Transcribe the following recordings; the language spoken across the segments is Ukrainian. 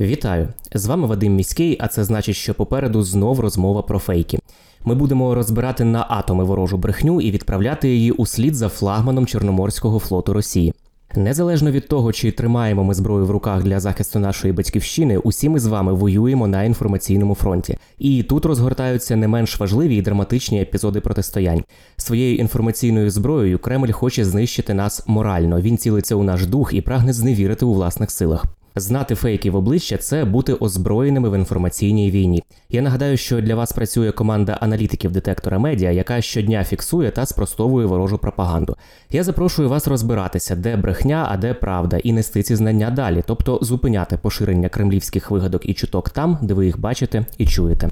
Вітаю! З вами Вадим Міський, а це значить, що попереду знов розмова про фейки. Ми будемо розбирати на атоми ворожу брехню і відправляти її услід за флагманом Чорноморського флоту Росії. Незалежно від того, чи тримаємо ми зброю в руках для захисту нашої батьківщини, усі ми з вами воюємо на інформаційному фронті. І тут розгортаються не менш важливі і драматичні епізоди протистоянь. Своєю інформаційною зброєю Кремль хоче знищити нас морально. Він цілиться у наш дух і прагне зневірити у власних силах. Знати фейки в обличчя це бути озброєними в інформаційній війні. Я нагадаю, що для вас працює команда аналітиків детектора медіа, яка щодня фіксує та спростовує ворожу пропаганду. Я запрошую вас розбиратися, де брехня, а де правда, і нести ці знання далі, тобто зупиняти поширення кремлівських вигадок і чуток там, де ви їх бачите і чуєте.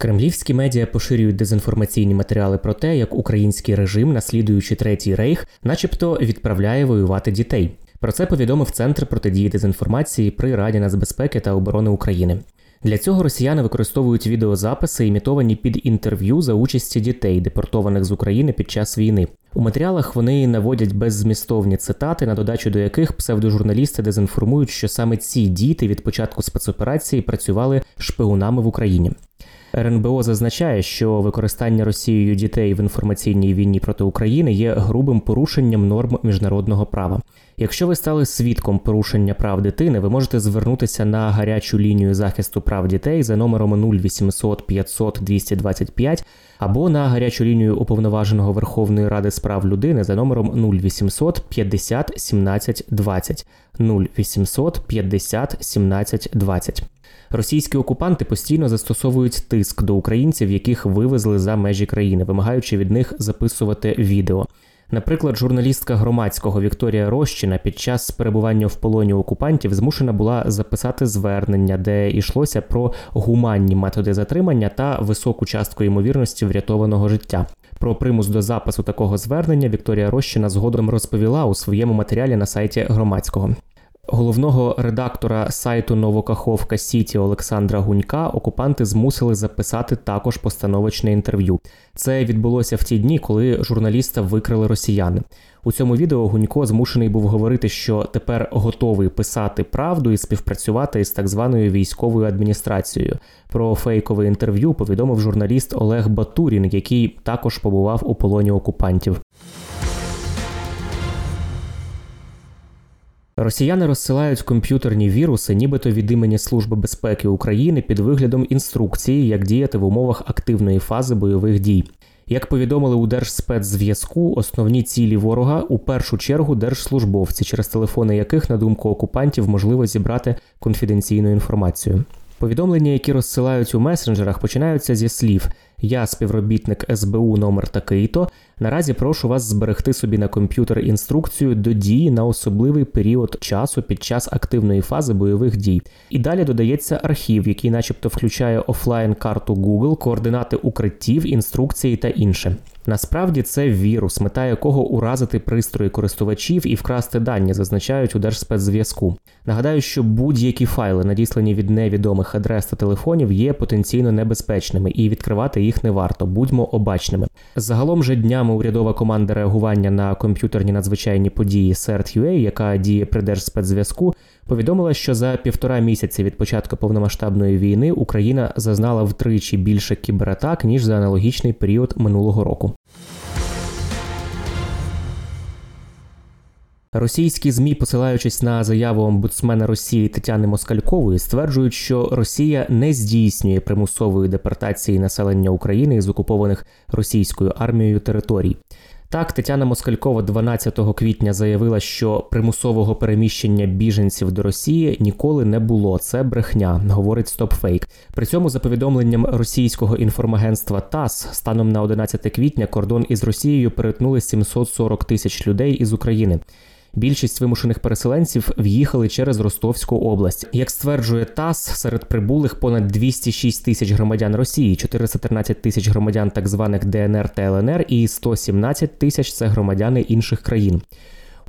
Кремлівські медіа поширюють дезінформаційні матеріали про те, як український режим, наслідуючи третій рейх, начебто відправляє воювати дітей. Про це повідомив Центр протидії дезінформації при Раді нацбезпеки та оборони України. Для цього росіяни використовують відеозаписи, імітовані під інтерв'ю за участі дітей, депортованих з України під час війни. У матеріалах вони наводять беззмістовні цитати, на додачу до яких псевдожурналісти дезінформують, що саме ці діти від початку спецоперації працювали шпигунами в Україні. РНБО зазначає, що використання Росією дітей в інформаційній війні проти України є грубим порушенням норм міжнародного права. Якщо ви стали свідком порушення прав дитини, ви можете звернутися на гарячу лінію захисту прав дітей за номером 0800 500 225 або на гарячу лінію уповноваженого Верховної Ради з прав людини за номером 0800 50 17 20 0800 50 17 20. Російські окупанти постійно застосовують тиск до українців, яких вивезли за межі країни, вимагаючи від них записувати відео. Наприклад, журналістка громадського Вікторія Рощина під час перебування в полоні окупантів змушена була записати звернення, де йшлося про гуманні методи затримання та високу частку ймовірності врятованого життя. Про примус до запису такого звернення Вікторія Рощина згодом розповіла у своєму матеріалі на сайті громадського. Головного редактора сайту Новокаховка Сіті Олександра Гунька окупанти змусили записати також постановочне інтерв'ю. Це відбулося в ті дні, коли журналіста викрили росіяни. У цьому відео Гунько змушений був говорити, що тепер готовий писати правду і співпрацювати із так званою військовою адміністрацією. Про фейкове інтерв'ю повідомив журналіст Олег Батурін, який також побував у полоні окупантів. Росіяни розсилають комп'ютерні віруси, нібито від імені Служби безпеки України під виглядом інструкції, як діяти в умовах активної фази бойових дій. Як повідомили у Держспецзв'язку, основні цілі ворога у першу чергу держслужбовці, через телефони яких, на думку окупантів, можливо зібрати конфіденційну інформацію. Повідомлення, які розсилають у месенджерах, починаються зі слів: Я співробітник СБУ номер такий-то. Наразі прошу вас зберегти собі на комп'ютер інструкцію до дії на особливий період часу під час активної фази бойових дій. І далі додається архів, який, начебто, включає офлайн карту Google, координати укриттів, інструкції та інше. Насправді це вірус, мета якого уразити пристрої користувачів і вкрасти дані, зазначають у Держспецзв'язку. Нагадаю, що будь-які файли, надіслані від невідомих адрес та телефонів, є потенційно небезпечними, і відкривати їх не варто. Будьмо обачними. Загалом же днями урядова команда реагування на комп'ютерні надзвичайні події CERT.UA, яка діє при Держспецзв'язку, повідомила, що за півтора місяці від початку повномасштабної війни Україна зазнала втричі більше кібератак ніж за аналогічний період минулого року. Російські змі, посилаючись на заяву омбудсмена Росії Тетяни Москалькової, стверджують, що Росія не здійснює примусової депортації населення України з окупованих російською армією територій. Так, Тетяна Москалькова 12 квітня заявила, що примусового переміщення біженців до Росії ніколи не було. Це брехня, говорить StopFake. При цьому, за повідомленням російського інформагентства ТАСС, станом на 11 квітня кордон із Росією перетнули 740 тисяч людей із України. Більшість вимушених переселенців в'їхали через Ростовську область. Як стверджує ТАСС, серед прибулих понад 206 тисяч громадян Росії, 413 тисяч громадян так званих ДНР та ЛНР і 117 тисяч це громадяни інших країн.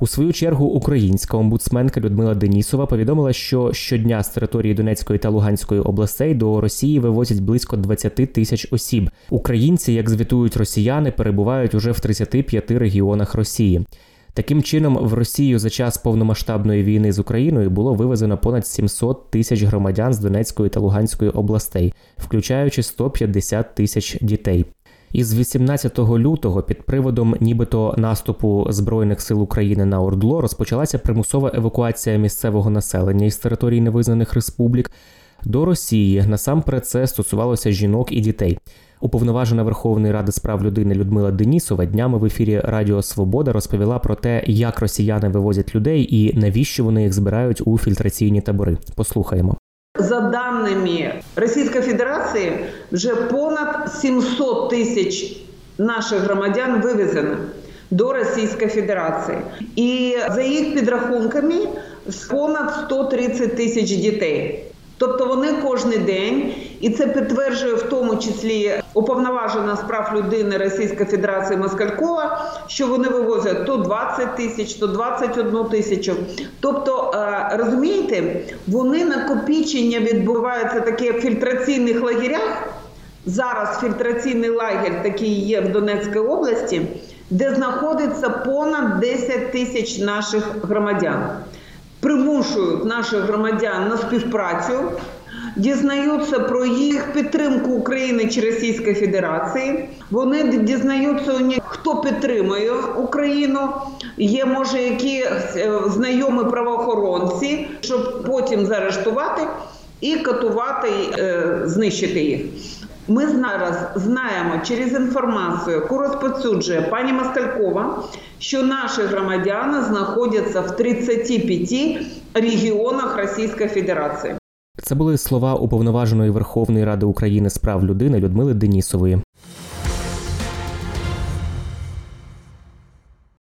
У свою чергу українська омбудсменка Людмила Денісова повідомила, що щодня з території Донецької та Луганської областей до Росії вивозять близько 20 тисяч осіб. Українці, як звітують росіяни, перебувають уже в 35 регіонах Росії. Таким чином, в Росію за час повномасштабної війни з Україною було вивезено понад 700 тисяч громадян з Донецької та Луганської областей, включаючи 150 тисяч дітей. Із 18 лютого під приводом нібито наступу збройних сил України на Ордло розпочалася примусова евакуація місцевого населення із територій невизнаних республік до Росії. Насамперед це стосувалося жінок і дітей. Уповноважена Верховної Ради справ людини Людмила Денісова днями в ефірі Радіо Свобода розповіла про те, як росіяни вивозять людей і навіщо вони їх збирають у фільтраційні табори. Послухаємо. За даними Російської Федерації, вже понад 700 тисяч наших громадян вивезено до Російської Федерації, і за їх підрахунками понад 130 тисяч дітей. Тобто вони кожен день, і це підтверджує в тому числі уповноважена справ людини Російської Федерації Москалькова, що вони вивозять то 20 тисяч, то 21 тисячу. Тобто, розумієте, вони накопічення відбуваються таке в фільтраційних лагерях. Зараз фільтраційний лагерь такий є в Донецькій області, де знаходиться понад 10 тисяч наших громадян примушують наших громадян на співпрацю, дізнаються про їх підтримку України чи Російської Федерації. Вони дізнаються хто підтримує Україну. Є може які е, знайомі правоохоронці, щоб потім заарештувати і катувати, е, знищити їх. Ми зараз знаємо через інформацію, яку розповсюджує пані Масталькова, що наші громадяни знаходяться в 35 регіонах Російської Федерації. Це були слова уповноваженої Верховної Ради України з прав людини Людмили Денісової.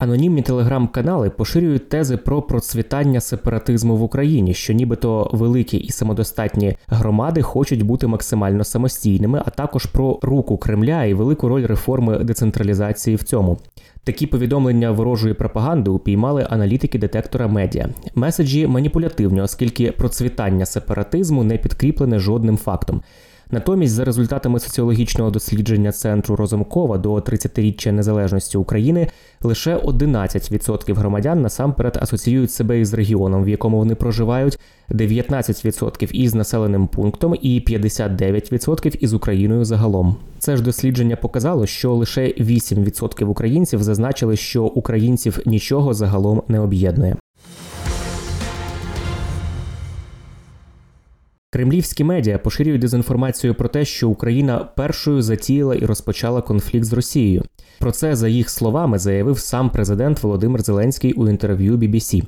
Анонімні телеграм-канали поширюють тези про процвітання сепаратизму в Україні, що нібито великі і самодостатні громади хочуть бути максимально самостійними, а також про руку Кремля і велику роль реформи децентралізації в цьому. Такі повідомлення ворожої пропаганди упіймали аналітики детектора медіа. Меседжі маніпулятивні, оскільки процвітання сепаратизму не підкріплене жодним фактом. Натомість, за результатами соціологічного дослідження центру Розумкова до 30-річчя незалежності України, лише 11% громадян насамперед асоціюють себе із регіоном, в якому вони проживають, 19% із населеним пунктом і 59% із Україною загалом. Це ж дослідження показало, що лише 8% українців зазначили, що українців нічого загалом не об'єднує. Кремлівські медіа поширюють дезінформацію про те, що Україна першою затіяла і розпочала конфлікт з Росією. Про це, за їх словами, заявив сам президент Володимир Зеленський у інтерв'ю BBC.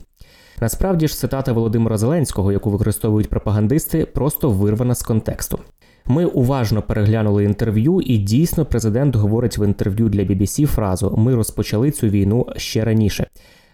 Насправді ж цитата Володимира Зеленського, яку використовують пропагандисти, просто вирвана з контексту. Ми уважно переглянули інтерв'ю, і дійсно президент говорить в інтерв'ю для BBC фразу Ми розпочали цю війну ще раніше.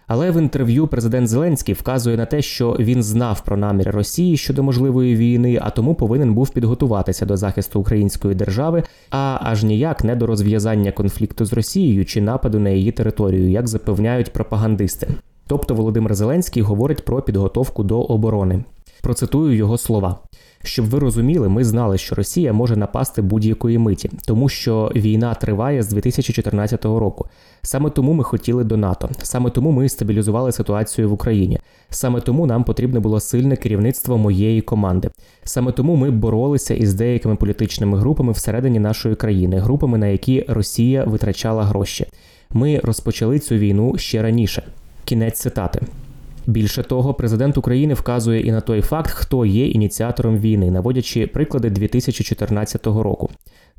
Але в інтерв'ю президент Зеленський вказує на те, що він знав про наміри Росії щодо можливої війни, а тому повинен був підготуватися до захисту української держави, а аж ніяк не до розв'язання конфлікту з Росією чи нападу на її територію, як запевняють пропагандисти. Тобто Володимир Зеленський говорить про підготовку до оборони. Процитую його слова. Щоб ви розуміли, ми знали, що Росія може напасти будь-якої миті, тому що війна триває з 2014 року. Саме тому ми хотіли до НАТО, саме тому ми стабілізували ситуацію в Україні. Саме тому нам потрібне було сильне керівництво моєї команди. Саме тому ми боролися із деякими політичними групами всередині нашої країни, групами, на які Росія витрачала гроші. Ми розпочали цю війну ще раніше. Кінець цитати. Більше того, президент України вказує і на той факт, хто є ініціатором війни, наводячи приклади 2014 року.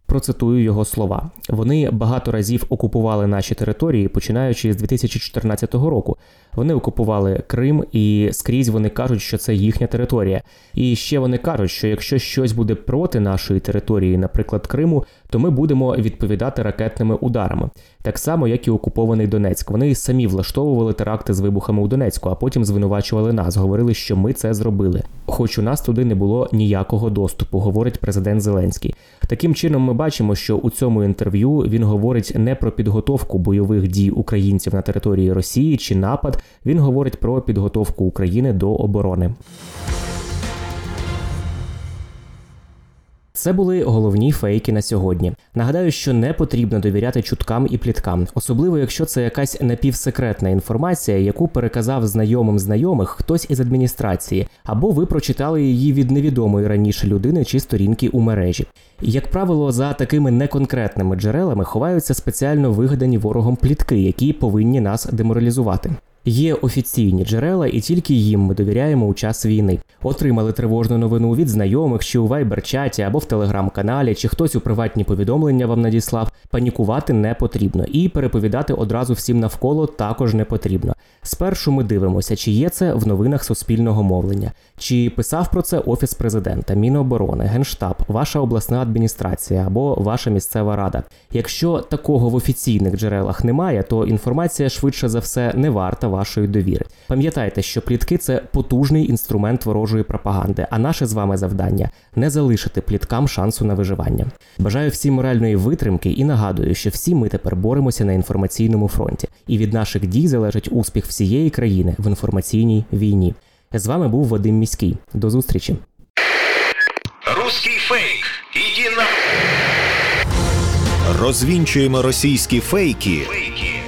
Процитую його слова: вони багато разів окупували наші території, починаючи з 2014 року. Вони окупували Крим і скрізь вони кажуть, що це їхня територія. І ще вони кажуть, що якщо щось буде проти нашої території, наприклад, Криму, то ми будемо відповідати ракетними ударами, так само як і окупований Донецьк. Вони самі влаштовували теракти з вибухами у Донецьку, а потім звинувачували нас. Говорили, що ми це зробили. Хоч у нас туди не було ніякого доступу, говорить президент Зеленський. Таким чином, ми бачимо, що у цьому інтерв'ю він говорить не про підготовку бойових дій українців на території Росії чи напад. Він говорить про підготовку України до оборони. Це були головні фейки на сьогодні. Нагадаю, що не потрібно довіряти чуткам і пліткам, особливо якщо це якась напівсекретна інформація, яку переказав знайомим знайомих хтось із адміністрації, або ви прочитали її від невідомої раніше людини чи сторінки у мережі. Як правило, за такими неконкретними джерелами ховаються спеціально вигадані ворогом плітки, які повинні нас деморалізувати. Є офіційні джерела, і тільки їм ми довіряємо у час війни. Отримали тривожну новину від знайомих, чи у вайбер-чаті або в телеграм-каналі, чи хтось у приватні повідомлення вам надіслав. Панікувати не потрібно, і переповідати одразу всім навколо також не потрібно. Спершу ми дивимося, чи є це в новинах суспільного мовлення, чи писав про це офіс президента, Міноборони, Генштаб, ваша обласна адміністрація або ваша місцева рада. Якщо такого в офіційних джерелах немає, то інформація швидше за все не варта вашої довіри. Пам'ятайте, що плітки це потужний інструмент ворожої пропаганди, а наше з вами завдання не залишити пліткам шансу на виживання. Бажаю всім моральної витримки і нагадую, що всі ми тепер боремося на інформаційному фронті, і від наших дій залежить успіх всієї країни в інформаційній війні. З вами був Вадим Міський. До зустрічі. Русский фейк. Иди на... Розвінчуємо російські фейки, Фейки.